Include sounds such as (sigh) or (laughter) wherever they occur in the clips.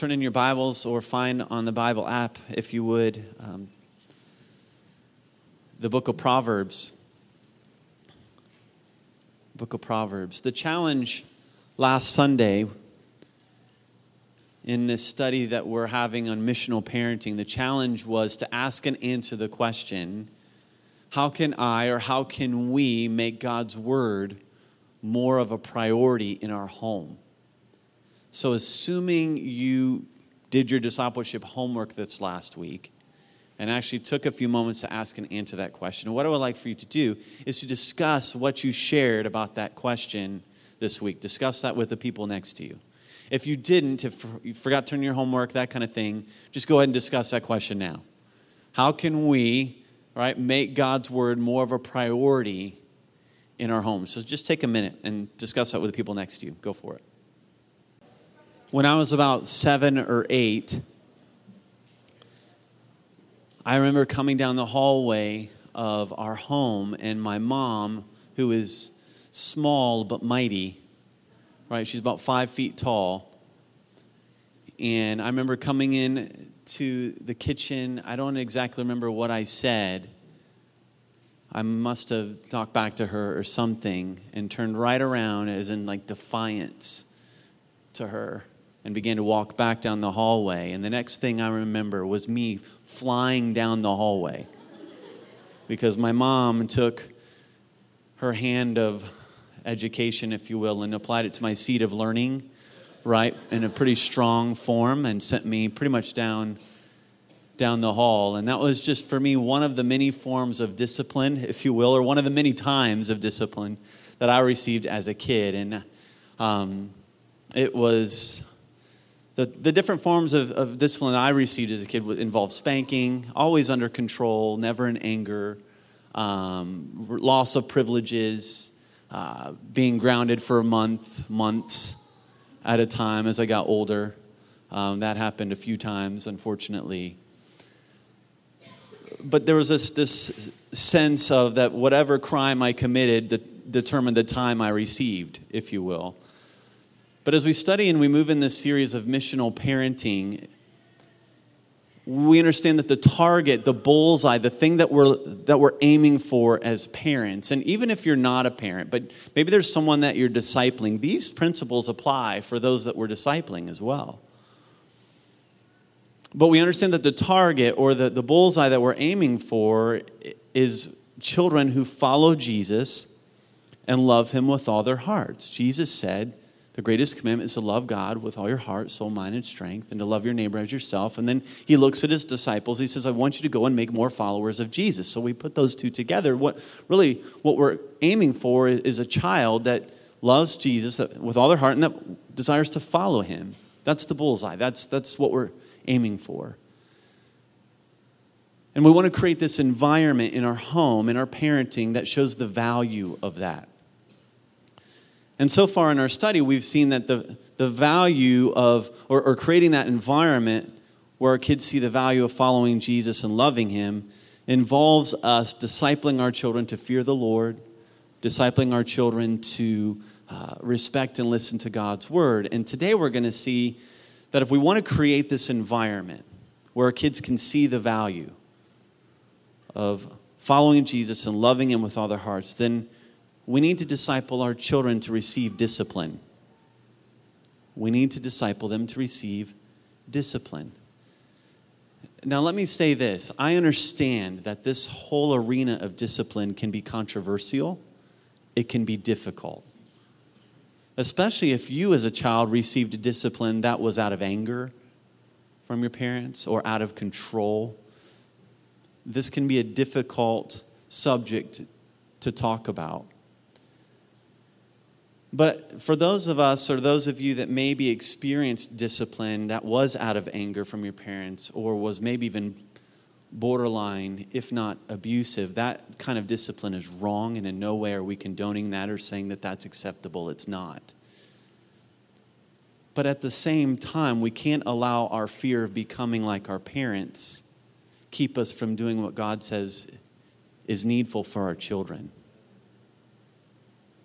turn in your Bibles or find on the Bible app, if you would, um, the book of Proverbs. Book of Proverbs. The challenge last Sunday in this study that we're having on missional parenting, the challenge was to ask and answer the question how can I or how can we make God's word more of a priority in our home? So, assuming you did your discipleship homework that's last week and actually took a few moments to ask and answer that question, what I would like for you to do is to discuss what you shared about that question this week. Discuss that with the people next to you. If you didn't, if you forgot to turn your homework, that kind of thing, just go ahead and discuss that question now. How can we, right, make God's word more of a priority in our homes? So just take a minute and discuss that with the people next to you. Go for it when I was about seven or eight, I remember coming down the hallway of our home, and my mom, who is small but mighty, right? She's about five feet tall. And I remember coming in to the kitchen. I don't exactly remember what I said. I must have talked back to her or something and turned right around, as in like defiance to her and began to walk back down the hallway. And the next thing I remember was me flying down the hallway because my mom took her hand of education, if you will, and applied it to my seat of learning, right, in a pretty strong form and sent me pretty much down down the hall. And that was just for me one of the many forms of discipline, if you will, or one of the many times of discipline that I received as a kid. And um, it was the, the different forms of, of discipline I received as a kid involved spanking, always under control, never in anger, um, loss of privileges, uh, being grounded for a month, months at a time as I got older. Um, that happened a few times, unfortunately. But there was this, this sense of that whatever crime I committed de- determined the time I received, if you will. But as we study and we move in this series of missional parenting, we understand that the target, the bullseye, the thing that we're that we're aiming for as parents, and even if you're not a parent, but maybe there's someone that you're discipling, these principles apply for those that we're discipling as well. But we understand that the target or the, the bullseye that we're aiming for is children who follow Jesus and love him with all their hearts. Jesus said, the greatest commandment is to love God with all your heart, soul, mind, and strength, and to love your neighbor as yourself. And then he looks at his disciples. He says, I want you to go and make more followers of Jesus. So we put those two together. What really what we're aiming for is a child that loves Jesus with all their heart and that desires to follow him. That's the bullseye. That's, that's what we're aiming for. And we want to create this environment in our home, in our parenting, that shows the value of that. And so far in our study, we've seen that the, the value of, or, or creating that environment where our kids see the value of following Jesus and loving Him involves us discipling our children to fear the Lord, discipling our children to uh, respect and listen to God's word. And today we're going to see that if we want to create this environment where our kids can see the value of following Jesus and loving Him with all their hearts, then we need to disciple our children to receive discipline. We need to disciple them to receive discipline. Now, let me say this I understand that this whole arena of discipline can be controversial, it can be difficult. Especially if you, as a child, received a discipline that was out of anger from your parents or out of control. This can be a difficult subject to talk about. But for those of us, or those of you that maybe experienced discipline that was out of anger from your parents, or was maybe even borderline, if not abusive, that kind of discipline is wrong, and in no way are we condoning that or saying that that's acceptable. It's not. But at the same time, we can't allow our fear of becoming like our parents keep us from doing what God says is needful for our children.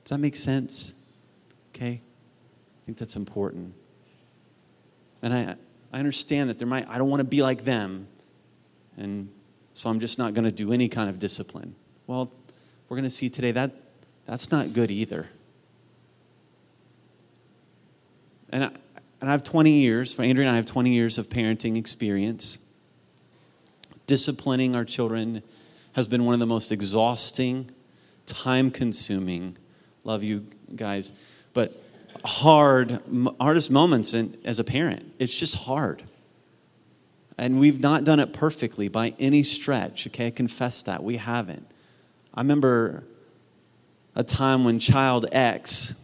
Does that make sense? Okay? I think that's important. And I, I understand that there might, I don't want to be like them. And so I'm just not going to do any kind of discipline. Well, we're going to see today that that's not good either. And I, and I have 20 years, for Andrea and I have 20 years of parenting experience. Disciplining our children has been one of the most exhausting, time consuming, love you guys, but hard, hardest moments in, as a parent. It's just hard. And we've not done it perfectly by any stretch, okay? I confess that. We haven't. I remember a time when child X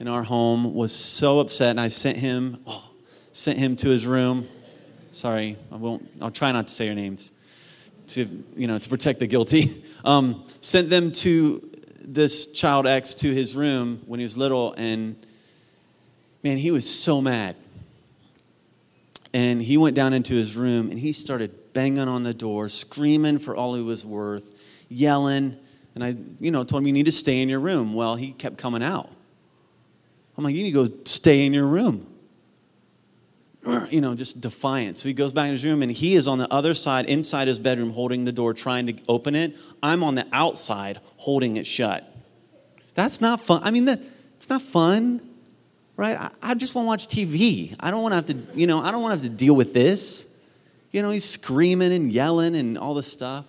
in our home was so upset, and I sent him, oh, (gasps) sent him to his room. Sorry, I won't, I'll try not to say your names to, you know, to protect the guilty. (laughs) Um, sent them to this child X to his room when he was little, and man, he was so mad. And he went down into his room and he started banging on the door, screaming for all he was worth, yelling. And I, you know, told him, You need to stay in your room. Well, he kept coming out. I'm like, You need to go stay in your room. (clears throat) You know, just defiant. So he goes back in his room and he is on the other side, inside his bedroom, holding the door, trying to open it. I'm on the outside, holding it shut. That's not fun. I mean, that, it's not fun right? I, I just want to watch TV. I don't want to have to, you know, I don't want to have to deal with this. You know, he's screaming and yelling and all this stuff.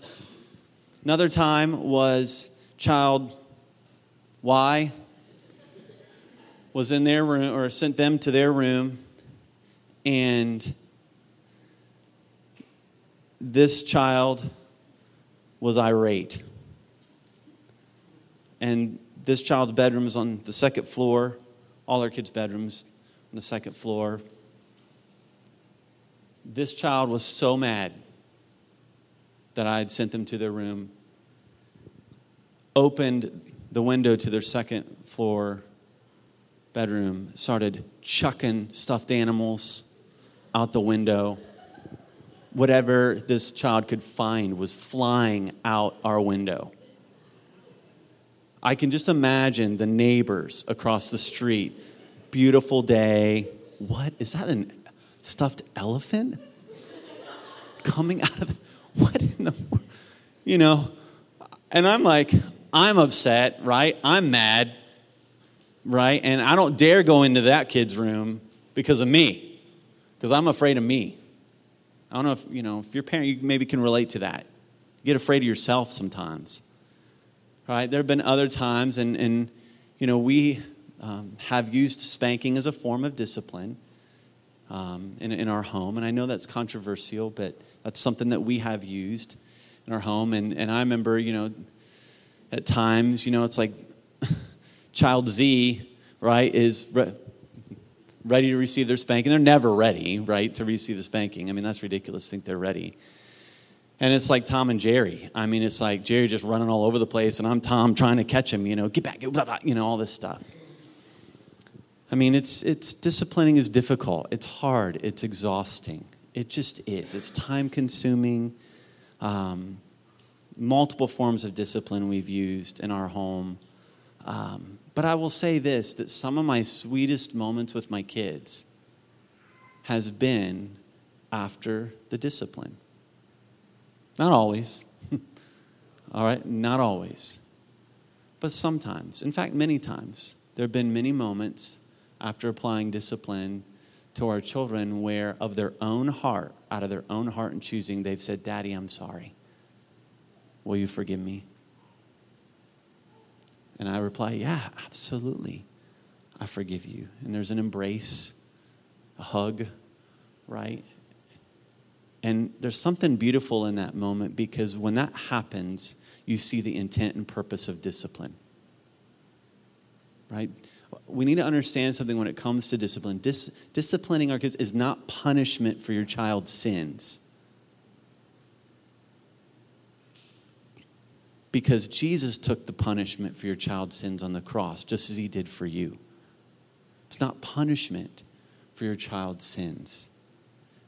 Another time was child Y was in their room or sent them to their room and this child was irate. And this child's bedroom is on the second floor all our kids' bedrooms on the second floor. This child was so mad that I had sent them to their room, opened the window to their second floor bedroom, started chucking stuffed animals out the window. Whatever this child could find was flying out our window. I can just imagine the neighbors across the street. Beautiful day. What? Is that a stuffed elephant? Coming out of. What in the. You know? And I'm like, I'm upset, right? I'm mad, right? And I don't dare go into that kid's room because of me, because I'm afraid of me. I don't know if, you know, if your parent, you maybe can relate to that. You get afraid of yourself sometimes right? There have been other times, and, and you know, we um, have used spanking as a form of discipline um, in, in our home. And I know that's controversial, but that's something that we have used in our home. And, and I remember, you know, at times, you know, it's like (laughs) child Z, right, is re- ready to receive their spanking. They're never ready, right, to receive the spanking. I mean, that's ridiculous think they're ready. And it's like Tom and Jerry. I mean, it's like Jerry just running all over the place, and I'm Tom trying to catch him, you know, get back, blah, blah, you know, all this stuff. I mean, it's, it's disciplining is difficult. It's hard. It's exhausting. It just is. It's time consuming. Um, multiple forms of discipline we've used in our home. Um, but I will say this that some of my sweetest moments with my kids has been after the discipline. Not always. (laughs) All right? Not always. But sometimes. In fact, many times. There have been many moments after applying discipline to our children where, of their own heart, out of their own heart and choosing, they've said, Daddy, I'm sorry. Will you forgive me? And I reply, Yeah, absolutely. I forgive you. And there's an embrace, a hug, right? And there's something beautiful in that moment because when that happens, you see the intent and purpose of discipline. Right? We need to understand something when it comes to discipline. Dis- disciplining our kids is not punishment for your child's sins. Because Jesus took the punishment for your child's sins on the cross, just as he did for you. It's not punishment for your child's sins.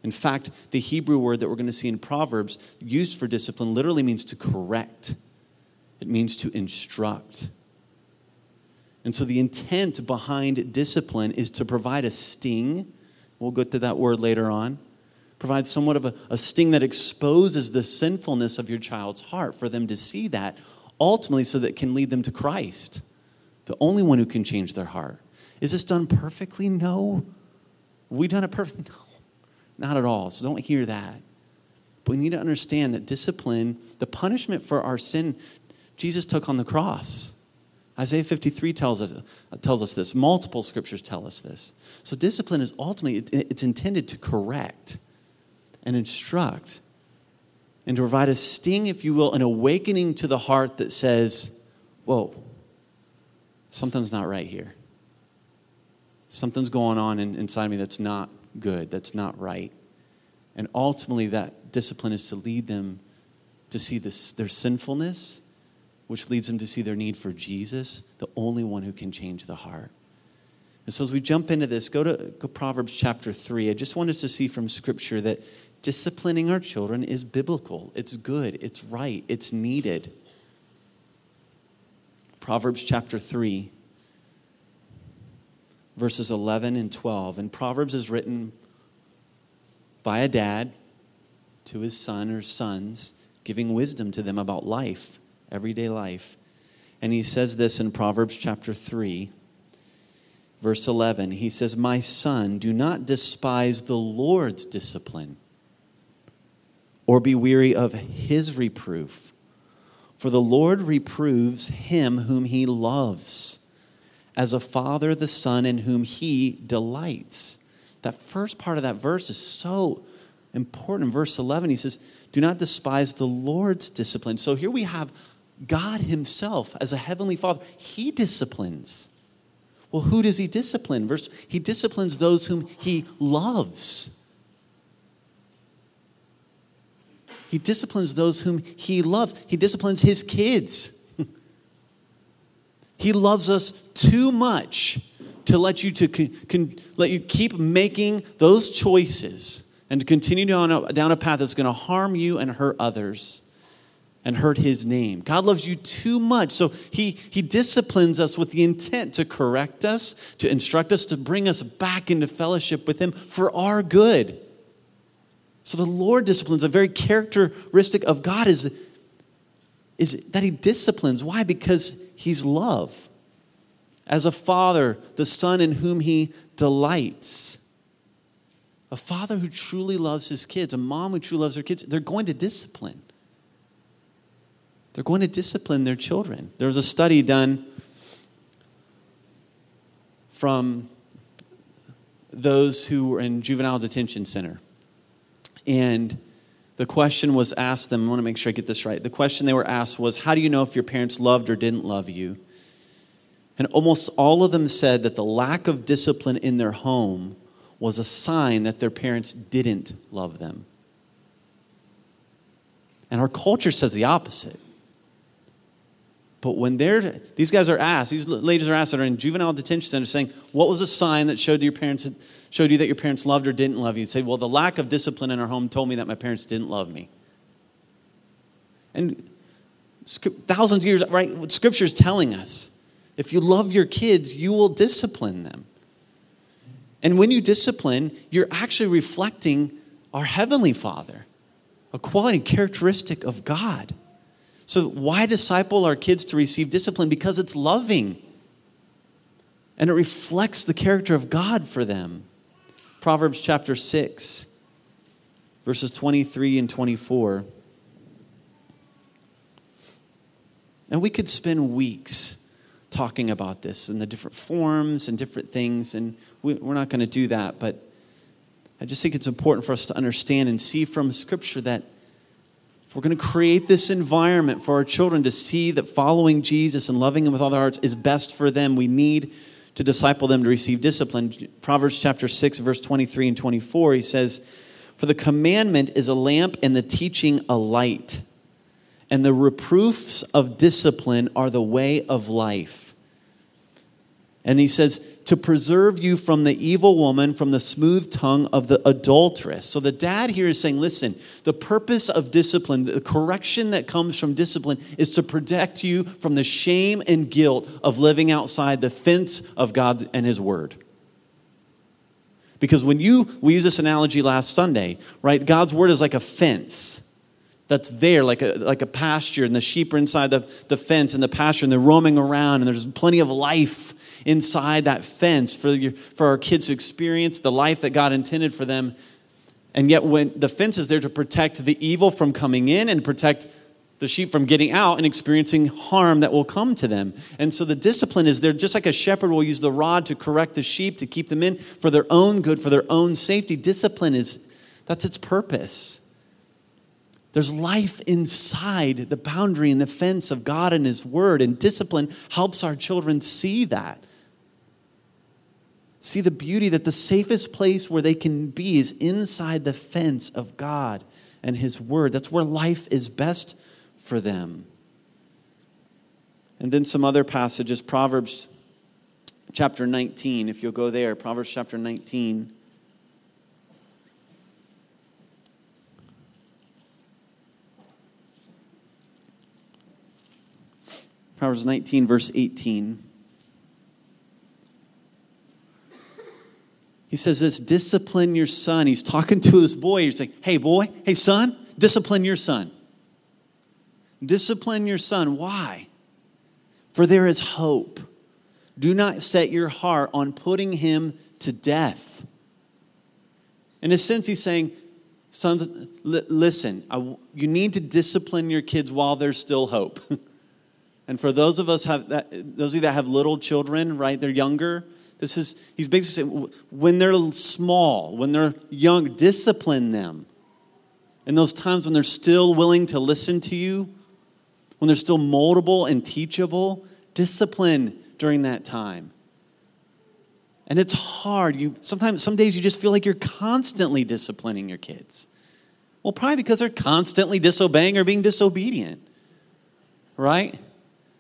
In fact, the Hebrew word that we're going to see in Proverbs, used for discipline, literally means to correct, it means to instruct. And so the intent behind discipline is to provide a sting We'll get to that word later on. Provide somewhat of a, a sting that exposes the sinfulness of your child's heart for them to see that ultimately so that can lead them to Christ, the only one who can change their heart. Is this done perfectly? No. we done it perfectly? (laughs) No, not at all. So don't hear that. But we need to understand that discipline, the punishment for our sin, Jesus took on the cross. Isaiah 53 tells us, uh, tells us this. Multiple scriptures tell us this. So discipline is ultimately, it's intended to correct and instruct and to provide a sting, if you will, an awakening to the heart that says, whoa, something's not right here. Something's going on in, inside me that's not good, that's not right. And ultimately, that discipline is to lead them to see this, their sinfulness which leads them to see their need for Jesus, the only one who can change the heart. And so, as we jump into this, go to Proverbs chapter 3. I just want us to see from Scripture that disciplining our children is biblical, it's good, it's right, it's needed. Proverbs chapter 3, verses 11 and 12. And Proverbs is written by a dad to his son or sons, giving wisdom to them about life everyday life. And he says this in Proverbs chapter 3, verse 11. He says, My son, do not despise the Lord's discipline or be weary of his reproof. For the Lord reproves him whom he loves, as a father the son in whom he delights. That first part of that verse is so important. verse 11, he says, Do not despise the Lord's discipline. So here we have God Himself, as a heavenly Father, He disciplines. Well, who does He discipline? Verse, He disciplines those whom He loves. He disciplines those whom He loves. He disciplines His kids. (laughs) he loves us too much to let you to con, con, let you keep making those choices and to continue down a, down a path that's going to harm you and hurt others and hurt his name. God loves you too much. So he, he disciplines us with the intent to correct us, to instruct us, to bring us back into fellowship with him for our good. So the Lord disciplines. A very characteristic of God is, is that he disciplines. Why? Because he's love. As a father, the son in whom he delights. A father who truly loves his kids, a mom who truly loves her kids, they're going to discipline. They're going to discipline their children. There was a study done from those who were in juvenile detention center. And the question was asked them, I want to make sure I get this right. The question they were asked was, How do you know if your parents loved or didn't love you? And almost all of them said that the lack of discipline in their home was a sign that their parents didn't love them. And our culture says the opposite. But when they're, these guys are asked, these ladies are asked that are in juvenile detention centers saying, what was a sign that showed your parents, showed you that your parents loved or didn't love you? You'd say, well, the lack of discipline in our home told me that my parents didn't love me. And thousands of years, right, what scripture is telling us, if you love your kids, you will discipline them. And when you discipline, you're actually reflecting our Heavenly Father, a quality characteristic of God. So, why disciple our kids to receive discipline? Because it's loving and it reflects the character of God for them. Proverbs chapter 6, verses 23 and 24. And we could spend weeks talking about this and the different forms and different things, and we, are not going to do that. But I just think it's important for us to understand and see from Scripture that if we're going to create this environment for our children to see that following Jesus and loving Him with all their hearts is best for them, we need to disciple them to receive discipline. Proverbs chapter 6, verse 23 and 24, he says, For the commandment is a lamp and the teaching a light, and the reproofs of discipline are the way of life. And he says, to preserve you from the evil woman, from the smooth tongue of the adulteress. So the dad here is saying, listen, the purpose of discipline, the correction that comes from discipline, is to protect you from the shame and guilt of living outside the fence of God and his word. Because when you, we use this analogy last Sunday, right? God's word is like a fence that's there, like a, like a pasture, and the sheep are inside the, the fence and the pasture, and they're roaming around, and there's plenty of life inside that fence for, your, for our kids to experience the life that God intended for them. And yet, when the fence is there to protect the evil from coming in and protect the sheep from getting out and experiencing harm that will come to them. And so the discipline is there, just like a shepherd will use the rod to correct the sheep, to keep them in for their own good, for their own safety. Discipline is, that's its purpose. There's life inside the boundary and the fence of God and His Word, and discipline helps our children see that. See the beauty that the safest place where they can be is inside the fence of God and His Word. That's where life is best for them. And then some other passages, Proverbs chapter 19, if you'll go there, Proverbs chapter 19. Proverbs 19, verse 18. He says this discipline your son. He's talking to his boy. He's like, hey, boy, hey, son, discipline your son. Discipline your son. Why? For there is hope. Do not set your heart on putting him to death. In a sense, he's saying, Sons, listen, I, you need to discipline your kids while there's still hope. (laughs) and for those of us have that, those of you that have little children, right? They're younger. This is he's basically saying when they're small, when they're young, discipline them. In those times when they're still willing to listen to you, when they're still moldable and teachable, discipline during that time. And it's hard. You sometimes some days you just feel like you're constantly disciplining your kids. Well, probably because they're constantly disobeying or being disobedient. Right?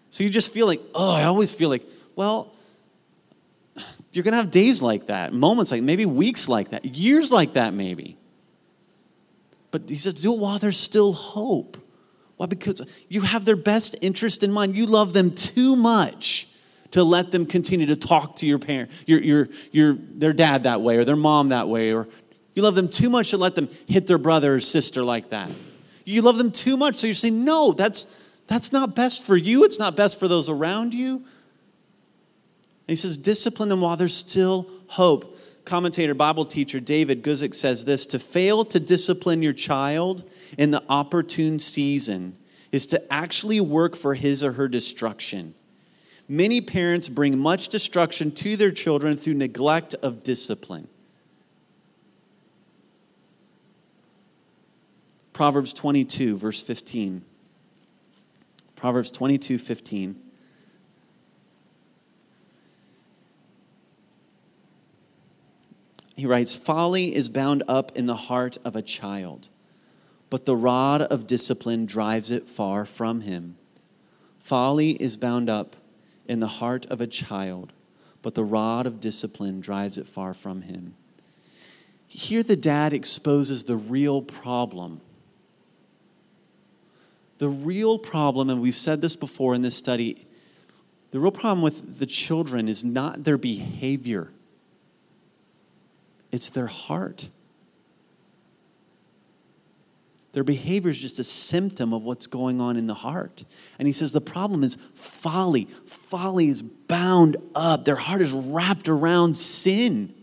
So you just feel like, oh, I always feel like, well, you're going to have days like that, moments like maybe weeks like that, years like that maybe. But he says, do it while there's still hope. Why? Because you have their best interest in mind. You love them too much to let them continue to talk to your parent, your, your, your, their dad that way, or their mom that way, or you love them too much to let them hit their brother or sister like that. You love them too much, so you're saying, no, that's, that's not best for you. It's not best for those around you. He says, discipline them while there's still hope. Commentator, Bible teacher David Guzik says this To fail to discipline your child in the opportune season is to actually work for his or her destruction. Many parents bring much destruction to their children through neglect of discipline. Proverbs 22, verse 15. Proverbs 22, 15. He writes, Folly is bound up in the heart of a child but the rod of discipline drives it far from him. Folly is bound up in the heart of a child, but the rod of discipline drives it far from him. Here, the dad exposes the real problem. The real problem, and we've said this before in this study, the real problem with the children is not their behavior, it's their heart. Their behavior is just a symptom of what's going on in the heart. And he says the problem is folly. Folly is bound up, their heart is wrapped around sin.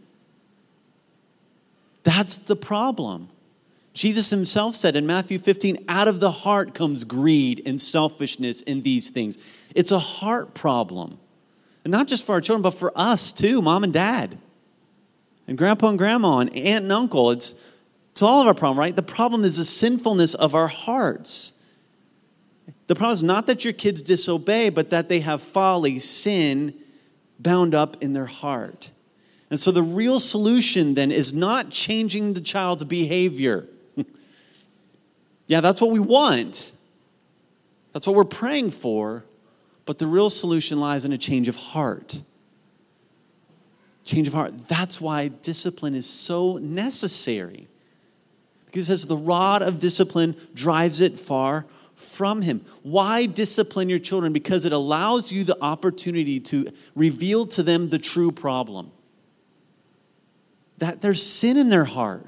That's the problem. Jesus himself said in Matthew 15, out of the heart comes greed and selfishness and these things. It's a heart problem. And not just for our children, but for us too, mom and dad, and grandpa and grandma, and aunt and uncle. It's it's all of our problem, right? The problem is the sinfulness of our hearts. The problem is not that your kids disobey, but that they have folly, sin bound up in their heart. And so the real solution then is not changing the child's behavior. (laughs) yeah, that's what we want. That's what we're praying for. But the real solution lies in a change of heart. Change of heart. That's why discipline is so necessary. He says the rod of discipline drives it far from him. Why discipline your children? Because it allows you the opportunity to reveal to them the true problem. that there's sin in their heart.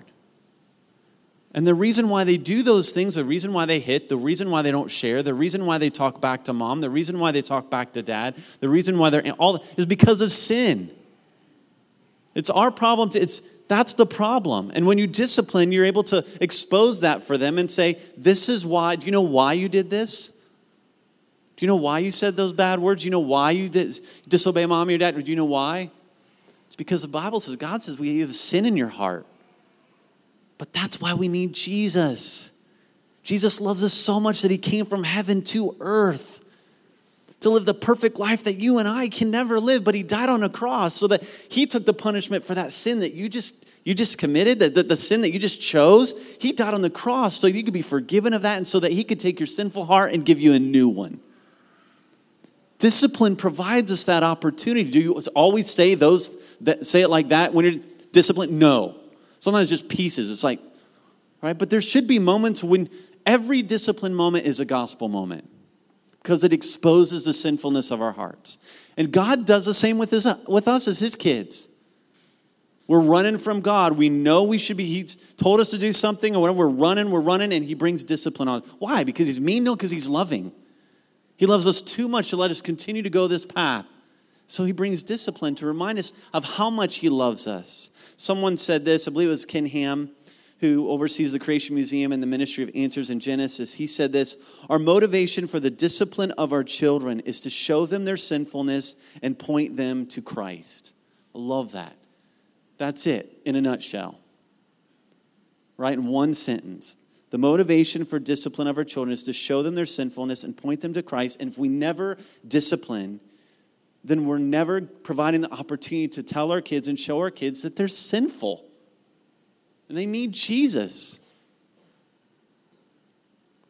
And the reason why they do those things, the reason why they hit, the reason why they don't share, the reason why they talk back to mom, the reason why they talk back to dad, the reason why they're all is because of sin. It's our problem. To, it's that's the problem. And when you discipline, you're able to expose that for them and say, "This is why. Do you know why you did this? Do you know why you said those bad words? Do you know why you did, disobey mom or dad? Do you know why? It's because the Bible says God says we have sin in your heart." But that's why we need Jesus. Jesus loves us so much that he came from heaven to earth to live the perfect life that you and I can never live, but he died on a cross so that he took the punishment for that sin that you just you just committed, the, the, the sin that you just chose. He died on the cross so you could be forgiven of that and so that he could take your sinful heart and give you a new one. Discipline provides us that opportunity. Do you always say those that say it like that when you're disciplined? No. Sometimes just pieces. It's like, right? But there should be moments when every discipline moment is a gospel moment because it exposes the sinfulness of our hearts. And God does the same with, his, with us as his kids. We're running from God. We know we should be, He's told us to do something, or whatever. We're running, we're running, and He brings discipline on. Why? Because He's mean? No, because He's loving. He loves us too much to let us continue to go this path. So He brings discipline to remind us of how much He loves us. Someone said this, I believe it was Ken Ham, who oversees the Creation Museum and the Ministry of Answers in Genesis. He said this Our motivation for the discipline of our children is to show them their sinfulness and point them to Christ. I love that. That's it in a nutshell. Right? In one sentence. The motivation for discipline of our children is to show them their sinfulness and point them to Christ. And if we never discipline, then we're never providing the opportunity to tell our kids and show our kids that they're sinful and they need Jesus.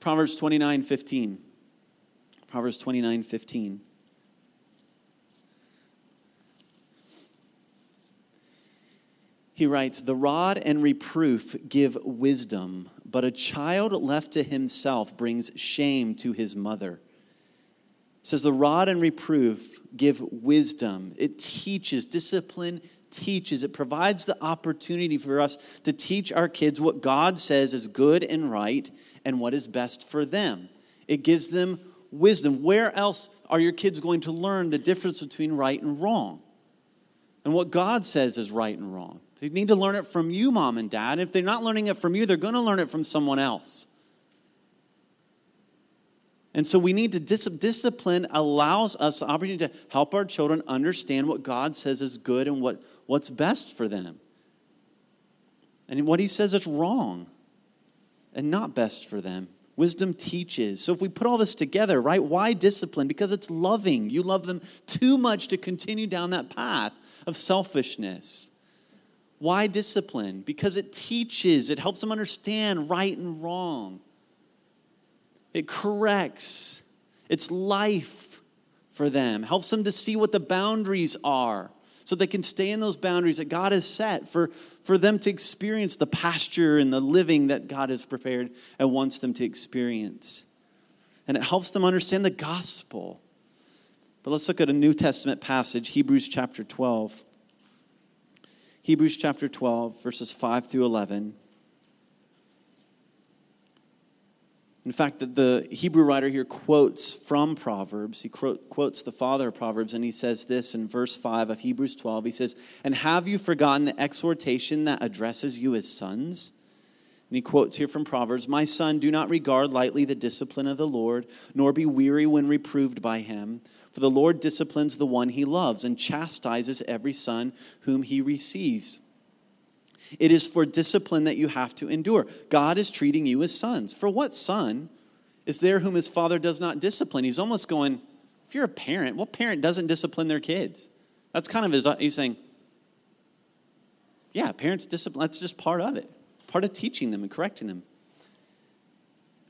Proverbs 29 15. Proverbs 29 15. He writes, The rod and reproof give wisdom, but a child left to himself brings shame to his mother says the rod and reproof give wisdom. It teaches, discipline teaches. It provides the opportunity for us to teach our kids what God says is good and right and what is best for them. It gives them wisdom. Where else are your kids going to learn the difference between right and wrong? And what God says is right and wrong. They need to learn it from you, mom and dad. If they're not learning it from you, they're going to learn it from someone else. And so we need to dis- discipline allows us the opportunity to help our children understand what God says is good and what, what's best for them. And what he says is wrong and not best for them. Wisdom teaches. So if we put all this together, right, why discipline? Because it's loving. You love them too much to continue down that path of selfishness. Why discipline? Because it teaches, it helps them understand right and wrong. It corrects. It's life for them, helps them to see what the boundaries are so they can stay in those boundaries that God has set for, for them to experience the pasture and the living that God has prepared and wants them to experience. And it helps them understand the gospel. But let's look at a New Testament passage, Hebrews chapter 12. Hebrews chapter 12, verses 5 through 11. In fact, the Hebrew writer here quotes from Proverbs. He quotes the father of Proverbs, and he says this in verse 5 of Hebrews 12. He says, And have you forgotten the exhortation that addresses you as sons? And he quotes here from Proverbs My son, do not regard lightly the discipline of the Lord, nor be weary when reproved by him. For the Lord disciplines the one he loves and chastises every son whom he receives. It is for discipline that you have to endure. God is treating you as sons. For what son is there whom his father does not discipline? He's almost going, if you're a parent, what parent doesn't discipline their kids? That's kind of his, uh, he's saying, yeah, parents discipline, that's just part of it, part of teaching them and correcting them.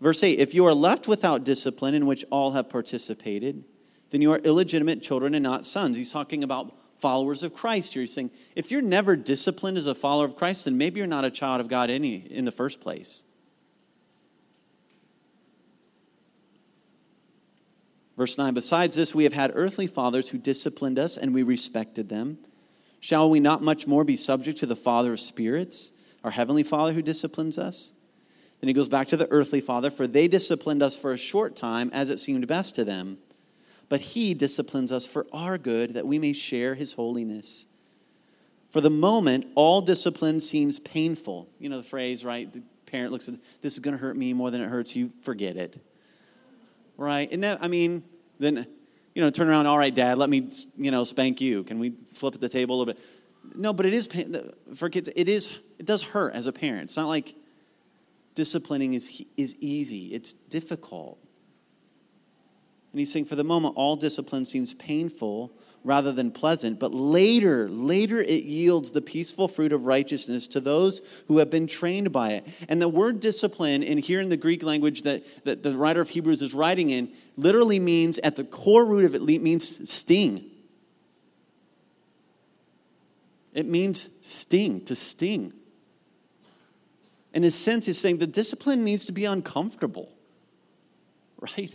Verse 8 If you are left without discipline in which all have participated, then you are illegitimate children and not sons. He's talking about followers of Christ here. He's saying, if you're never disciplined as a follower of Christ, then maybe you're not a child of God any in the first place. Verse 9, besides this, we have had earthly fathers who disciplined us, and we respected them. Shall we not much more be subject to the Father of spirits, our heavenly Father who disciplines us? Then he goes back to the earthly Father, for they disciplined us for a short time as it seemed best to them. But he disciplines us for our good, that we may share his holiness. For the moment, all discipline seems painful. You know the phrase, right? The parent looks at this is going to hurt me more than it hurts you. Forget it. Right? And that, I mean, then, you know, turn around, all right, dad, let me, you know, spank you. Can we flip at the table a little bit? No, but it is, for kids, it is, it does hurt as a parent. It's not like disciplining is, is easy, it's difficult. And he's saying, for the moment, all discipline seems painful rather than pleasant, but later, later it yields the peaceful fruit of righteousness to those who have been trained by it. And the word discipline, in here in the Greek language that, that the writer of Hebrews is writing in, literally means, at the core root of it, means sting. It means sting, to sting. In a sense, he's saying the discipline needs to be uncomfortable, (laughs) right?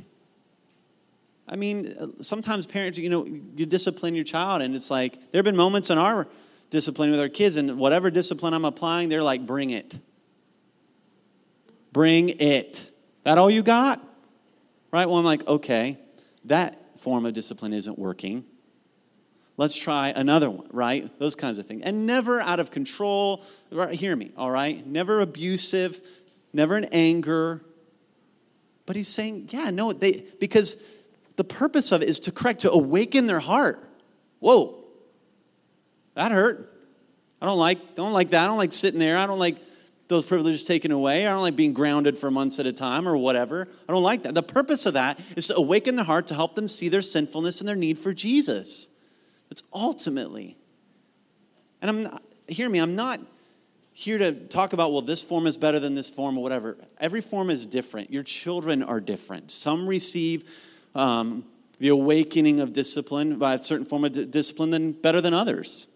I mean, sometimes parents, you know, you discipline your child, and it's like there have been moments in our discipline with our kids, and whatever discipline I'm applying, they're like, bring it. Bring it. That all you got? Right? Well, I'm like, okay, that form of discipline isn't working. Let's try another one, right? Those kinds of things. And never out of control. Right, hear me, all right? Never abusive, never in anger. But he's saying, yeah, no, they because the purpose of it is to correct, to awaken their heart. Whoa, that hurt. I don't like, don't like that. I don't like sitting there. I don't like those privileges taken away. I don't like being grounded for months at a time or whatever. I don't like that. The purpose of that is to awaken their heart to help them see their sinfulness and their need for Jesus. It's ultimately. And I'm not, hear me, I'm not here to talk about, well, this form is better than this form or whatever. Every form is different. Your children are different. Some receive um, the awakening of discipline by a certain form of d- discipline than better than others.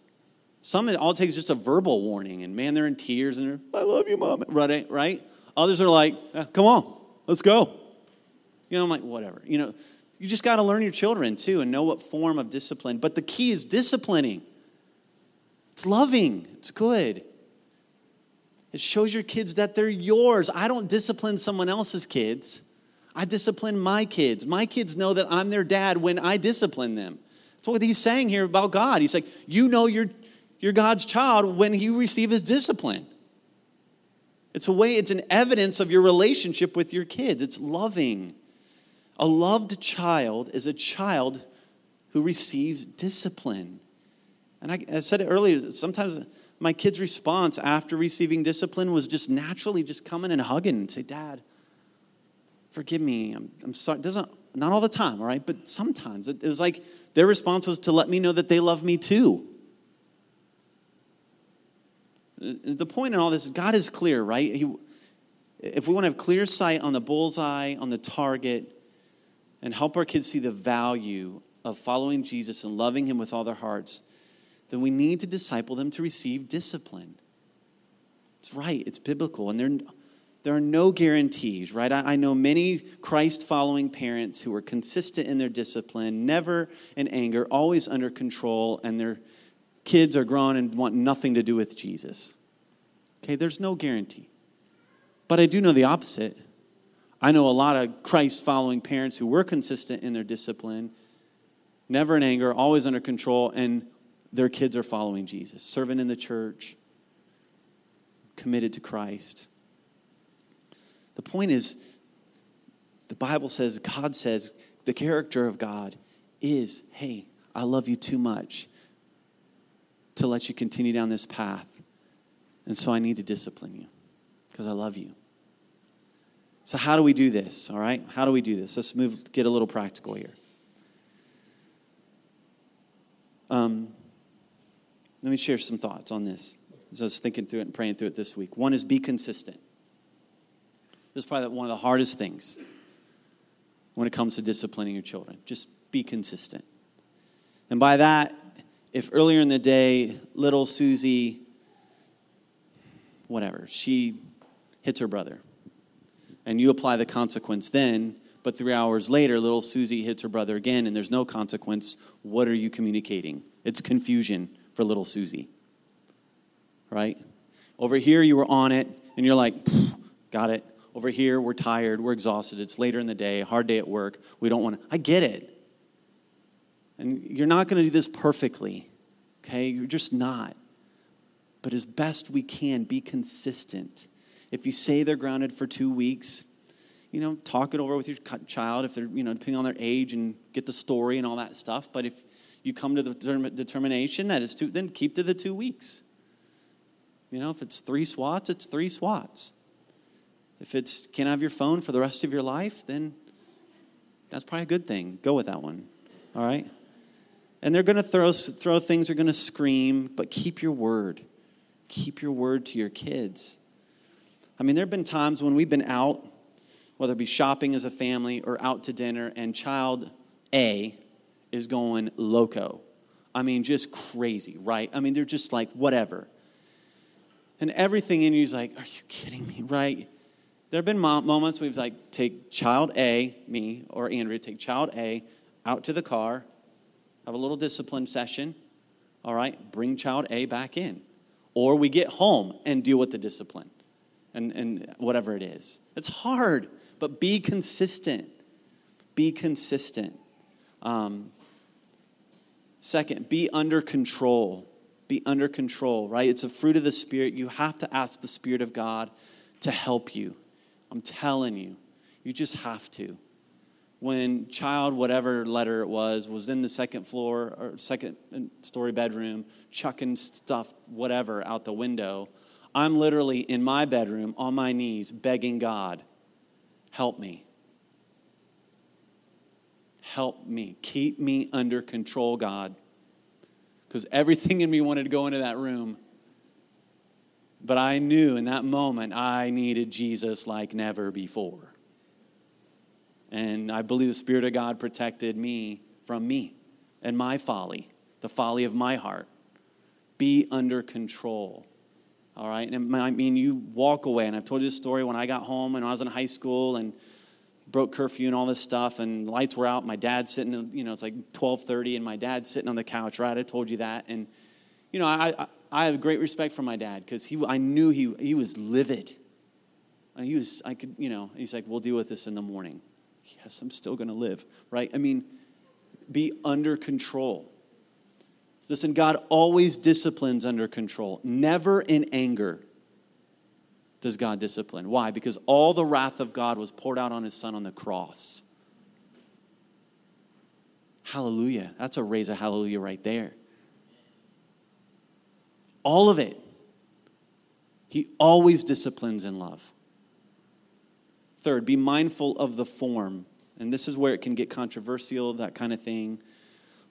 Some, it all takes just a verbal warning, and man, they're in tears and they're, I love you, mom. Right? right? Others are like, eh, come on, let's go. You know, I'm like, whatever. You know, you just got to learn your children too and know what form of discipline. But the key is disciplining. It's loving, it's good. It shows your kids that they're yours. I don't discipline someone else's kids. I discipline my kids. My kids know that I'm their dad when I discipline them. That's what he's saying here about God. He's like, you know you're, you're God's child when you receive his discipline. It's a way, it's an evidence of your relationship with your kids. It's loving. A loved child is a child who receives discipline. And I, I said it earlier, sometimes my kid's response after receiving discipline was just naturally just coming and hugging and say, Dad, forgive me. I'm, I'm sorry. Doesn't, not all the time, all right? But sometimes it, it was like their response was to let me know that they love me too. Uh, the point in all this is God is clear, right? He, if we want to have clear sight on the bullseye, on the target, and help our kids see the value of following Jesus and loving Him with all their hearts, then we need to disciple them to receive discipline. It's right, it's biblical, and there, there are no guarantees, right? I, I know many Christ following parents who are consistent in their discipline, never in anger, always under control, and their kids are grown and want nothing to do with Jesus. Okay, there's no guarantee. But I do know the opposite. I know a lot of Christ following parents who were consistent in their discipline, never in anger, always under control, and their kids are following Jesus, serving in the church, committed to Christ. The point is, the Bible says, God says, the character of God is hey, I love you too much to let you continue down this path. And so I need to discipline you because I love you. So, how do we do this? All right? How do we do this? Let's move, get a little practical here. Um, let me share some thoughts on this as I was thinking through it and praying through it this week. One is be consistent. This is probably one of the hardest things when it comes to disciplining your children. Just be consistent. And by that, if earlier in the day, little Susie, whatever, she hits her brother, and you apply the consequence then, but three hours later, little Susie hits her brother again and there's no consequence, what are you communicating? It's confusion for little Susie. Right? Over here, you were on it, and you're like, got it. Over here, we're tired, we're exhausted, it's later in the day, hard day at work, we don't want to. I get it. And you're not going to do this perfectly, okay? You're just not. But as best we can, be consistent. If you say they're grounded for two weeks, you know, talk it over with your child if they're, you know, depending on their age and get the story and all that stuff. But if you come to the determination that it's two, then keep to the two weeks. You know, if it's three swats, it's three swats. If it's can't have your phone for the rest of your life, then that's probably a good thing. Go with that one. All right? And they're going to throw, throw things, they're going to scream, but keep your word. Keep your word to your kids. I mean, there have been times when we've been out, whether it be shopping as a family or out to dinner, and child A is going loco. I mean, just crazy, right? I mean, they're just like, whatever. And everything in you is like, are you kidding me, right? There have been moments we've like, take child A, me or Andrea, take child A out to the car, have a little discipline session, all right, bring child A back in. Or we get home and deal with the discipline and, and whatever it is. It's hard, but be consistent. Be consistent. Um, second, be under control be under control, right? It's a fruit of the Spirit. You have to ask the Spirit of God to help you. I'm telling you, you just have to. When child, whatever letter it was, was in the second floor or second story bedroom, chucking stuff, whatever, out the window, I'm literally in my bedroom on my knees begging God, help me. Help me. Keep me under control, God because everything in me wanted to go into that room. But I knew in that moment I needed Jesus like never before. And I believe the Spirit of God protected me from me and my folly, the folly of my heart. Be under control. All right? And I mean, you walk away. And I've told you this story when I got home and I was in high school and broke curfew and all this stuff and lights were out my dad's sitting you know it's like 12.30 and my dad's sitting on the couch right i told you that and you know i, I, I have great respect for my dad because he i knew he, he was livid and he was i could you know he's like we'll deal with this in the morning yes i'm still going to live right i mean be under control listen god always disciplines under control never in anger does God discipline. Why? Because all the wrath of God was poured out on his son on the cross. Hallelujah. That's a raise a hallelujah right there. All of it. He always disciplines in love. Third, be mindful of the form. And this is where it can get controversial, that kind of thing.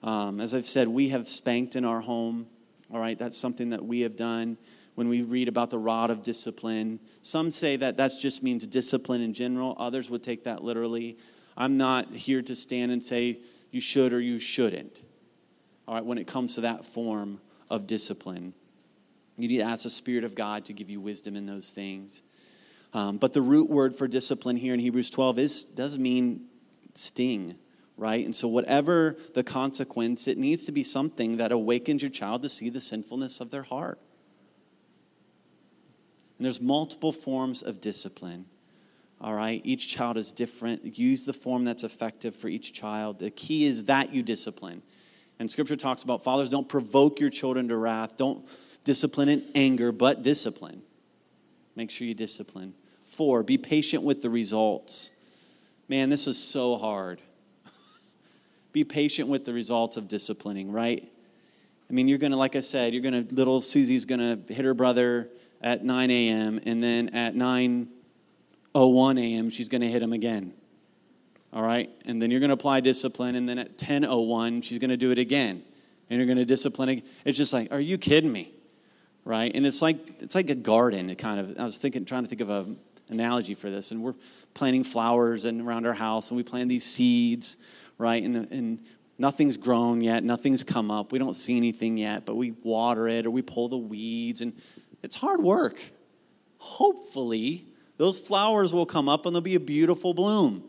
Um, as I've said, we have spanked in our home. All right, that's something that we have done when we read about the rod of discipline. Some say that that just means discipline in general, others would take that literally. I'm not here to stand and say you should or you shouldn't. All right, when it comes to that form of discipline, you need to ask the Spirit of God to give you wisdom in those things. Um, but the root word for discipline here in Hebrews 12 is does mean sting, right? And so, whatever the consequence, it needs to be something that awakens your child to see the sinfulness of their heart. And there's multiple forms of discipline. All right, each child is different. Use the form that's effective for each child. The key is that you discipline. And scripture talks about fathers don't provoke your children to wrath, don't discipline in anger, but discipline. Make sure you discipline. Four, be patient with the results. Man, this is so hard. (laughs) be patient with the results of disciplining, right? I mean, you're going to, like I said, you're going to, little Susie's going to hit her brother at 9 a.m., and then at 9.01 a.m., she's going to hit him again. All right? And then you're going to apply discipline, and then at 10.01, she's going to do it again. And you're going to discipline. It's just like, are you kidding me? Right? And it's like, it's like a garden, it kind of. I was thinking, trying to think of an analogy for this, and we're planting flowers and around our house, and we plant these seeds, right? And, and nothing's grown yet, nothing's come up. We don't see anything yet, but we water it or we pull the weeds, and it's hard work. Hopefully, those flowers will come up and there'll be a beautiful bloom.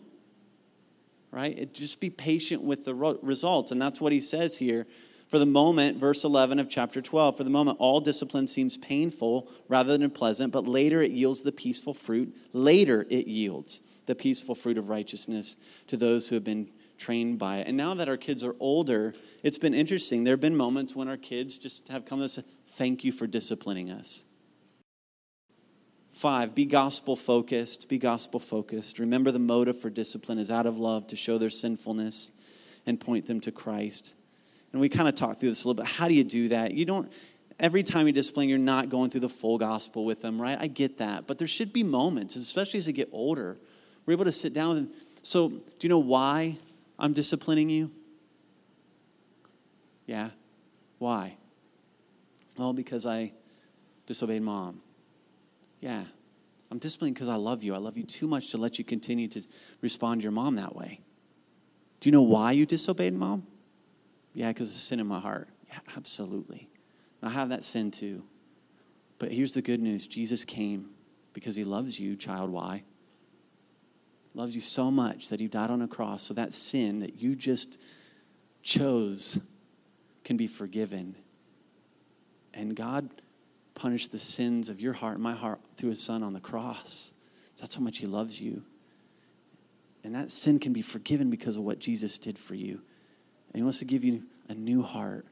Right? It, just be patient with the results. And that's what he says here. For the moment, verse 11 of chapter 12, for the moment, all discipline seems painful rather than pleasant, but later it yields the peaceful fruit. Later it yields the peaceful fruit of righteousness to those who have been trained by it. And now that our kids are older, it's been interesting. There have been moments when our kids just have come to us, thank you for disciplining us. Five, be gospel focused. Be gospel focused. Remember the motive for discipline is out of love to show their sinfulness and point them to Christ. And we kind of talked through this a little bit. How do you do that? You don't, every time you discipline, you're not going through the full gospel with them, right? I get that. But there should be moments, especially as they get older, we're able to sit down with them. So, do you know why I'm disciplining you? Yeah. Why? Well, because I disobeyed mom. Yeah. I'm disciplining because I love you. I love you too much to let you continue to respond to your mom that way. Do you know why you disobeyed mom? Yeah, because it's sin in my heart. Yeah, absolutely. I have that sin too. But here's the good news Jesus came because he loves you, child. Why? Loves you so much that he died on a cross so that sin that you just chose can be forgiven. And God punished the sins of your heart and my heart through his son on the cross. That's how much he loves you. And that sin can be forgiven because of what Jesus did for you. He wants to give you a new heart.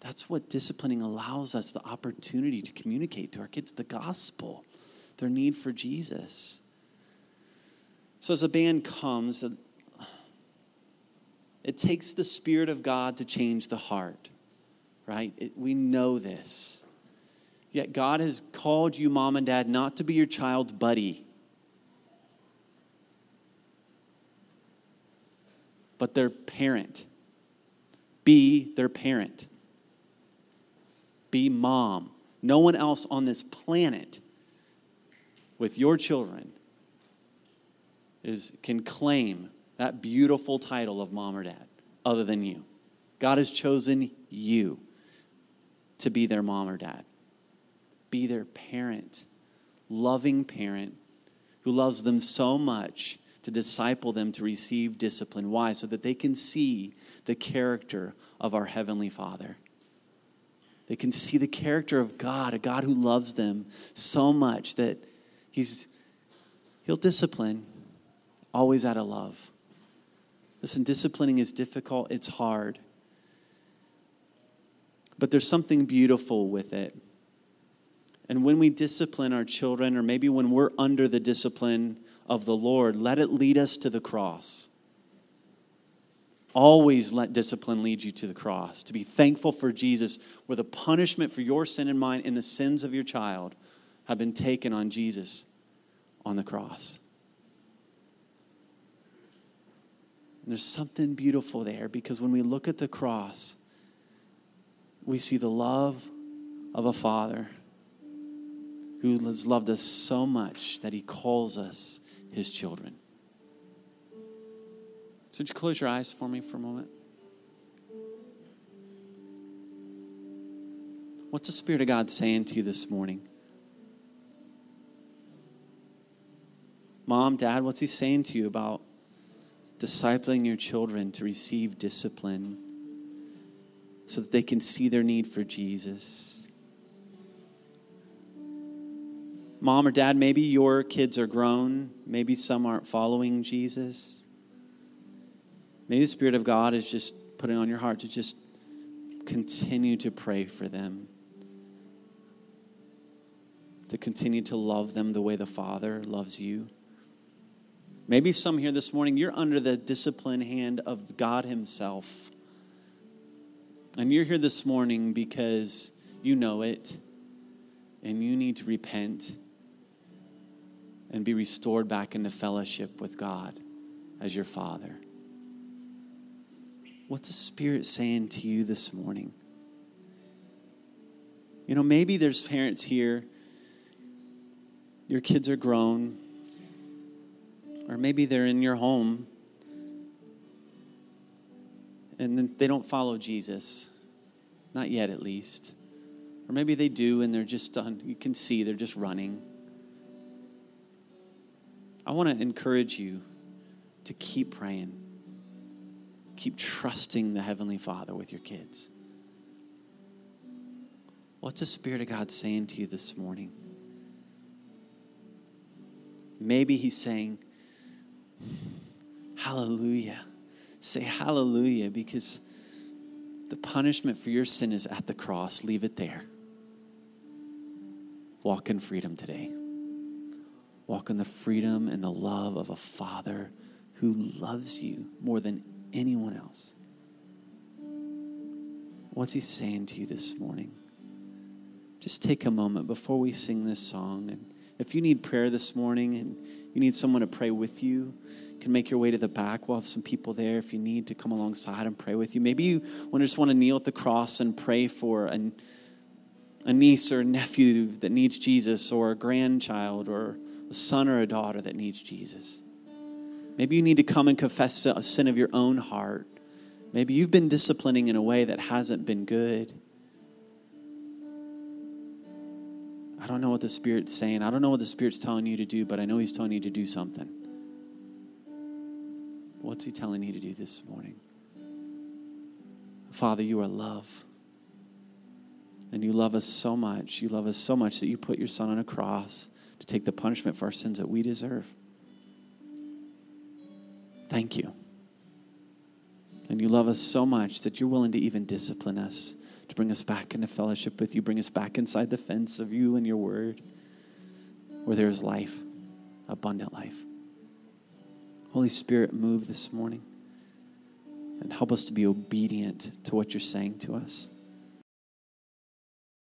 That's what disciplining allows us the opportunity to communicate to our kids the gospel, their need for Jesus. So as a band comes, it takes the Spirit of God to change the heart, right? It, we know this. Yet God has called you, mom and dad, not to be your child's buddy, but their parent. Be their parent. Be mom. No one else on this planet with your children is, can claim that beautiful title of mom or dad other than you. God has chosen you to be their mom or dad be their parent, loving parent who loves them so much to disciple them to receive discipline. Why? So that they can see the character of our Heavenly Father. They can see the character of God, a God who loves them so much that He's He'll discipline always out of love. Listen, disciplining is difficult, it's hard. But there's something beautiful with it. And when we discipline our children, or maybe when we're under the discipline of the Lord, let it lead us to the cross. Always let discipline lead you to the cross. To be thankful for Jesus, where the punishment for your sin and mine and the sins of your child have been taken on Jesus on the cross. And there's something beautiful there because when we look at the cross, we see the love of a father who has loved us so much that he calls us his children. So, would you close your eyes for me for a moment? What's the Spirit of God saying to you this morning? Mom, Dad, what's He saying to you about discipling your children to receive discipline so that they can see their need for Jesus? Mom or dad, maybe your kids are grown. Maybe some aren't following Jesus. Maybe the Spirit of God is just putting on your heart to just continue to pray for them, to continue to love them the way the Father loves you. Maybe some here this morning, you're under the discipline hand of God Himself. And you're here this morning because you know it and you need to repent and be restored back into fellowship with God as your Father. What's the Spirit saying to you this morning? You know, maybe there's parents here, your kids are grown, or maybe they're in your home and they don't follow Jesus. Not yet, at least. Or maybe they do and they're just done. You can see they're just running. I want to encourage you to keep praying. keep trusting the Heavenly Father with your kids. What's the Spirit of God saying to you this morning? Maybe He's saying, Hallelujah. Say hallelujah because the punishment for your sin is at the cross. Leave it there. Walk in freedom today. Walk in the freedom and the love of a Father who loves you more than anyone else. What's He saying to you this morning? Just take a moment before we sing this song. And if you need prayer this morning and you need someone to pray with you, can make your way to the back. We'll have some people there if you need to come alongside and pray with you. Maybe you want to just want to kneel at the cross and pray for a niece or nephew that needs Jesus, or a grandchild, or a son or a daughter that needs Jesus. Maybe you need to come and confess a sin of your own heart. Maybe you've been disciplining in a way that hasn't been good. I don't know what the Spirit's saying. I don't know what the Spirit's telling you to do, but I know He's telling you to do something. What's He telling you to do this morning? Father, you are love. And you love us so much. You love us so much that you put your Son on a cross to take the punishment for our sins that we deserve. Thank you. And you love us so much that you're willing to even discipline us to bring us back into fellowship with you, bring us back inside the fence of you and your word, where there is life, abundant life. Holy Spirit, move this morning and help us to be obedient to what you're saying to us.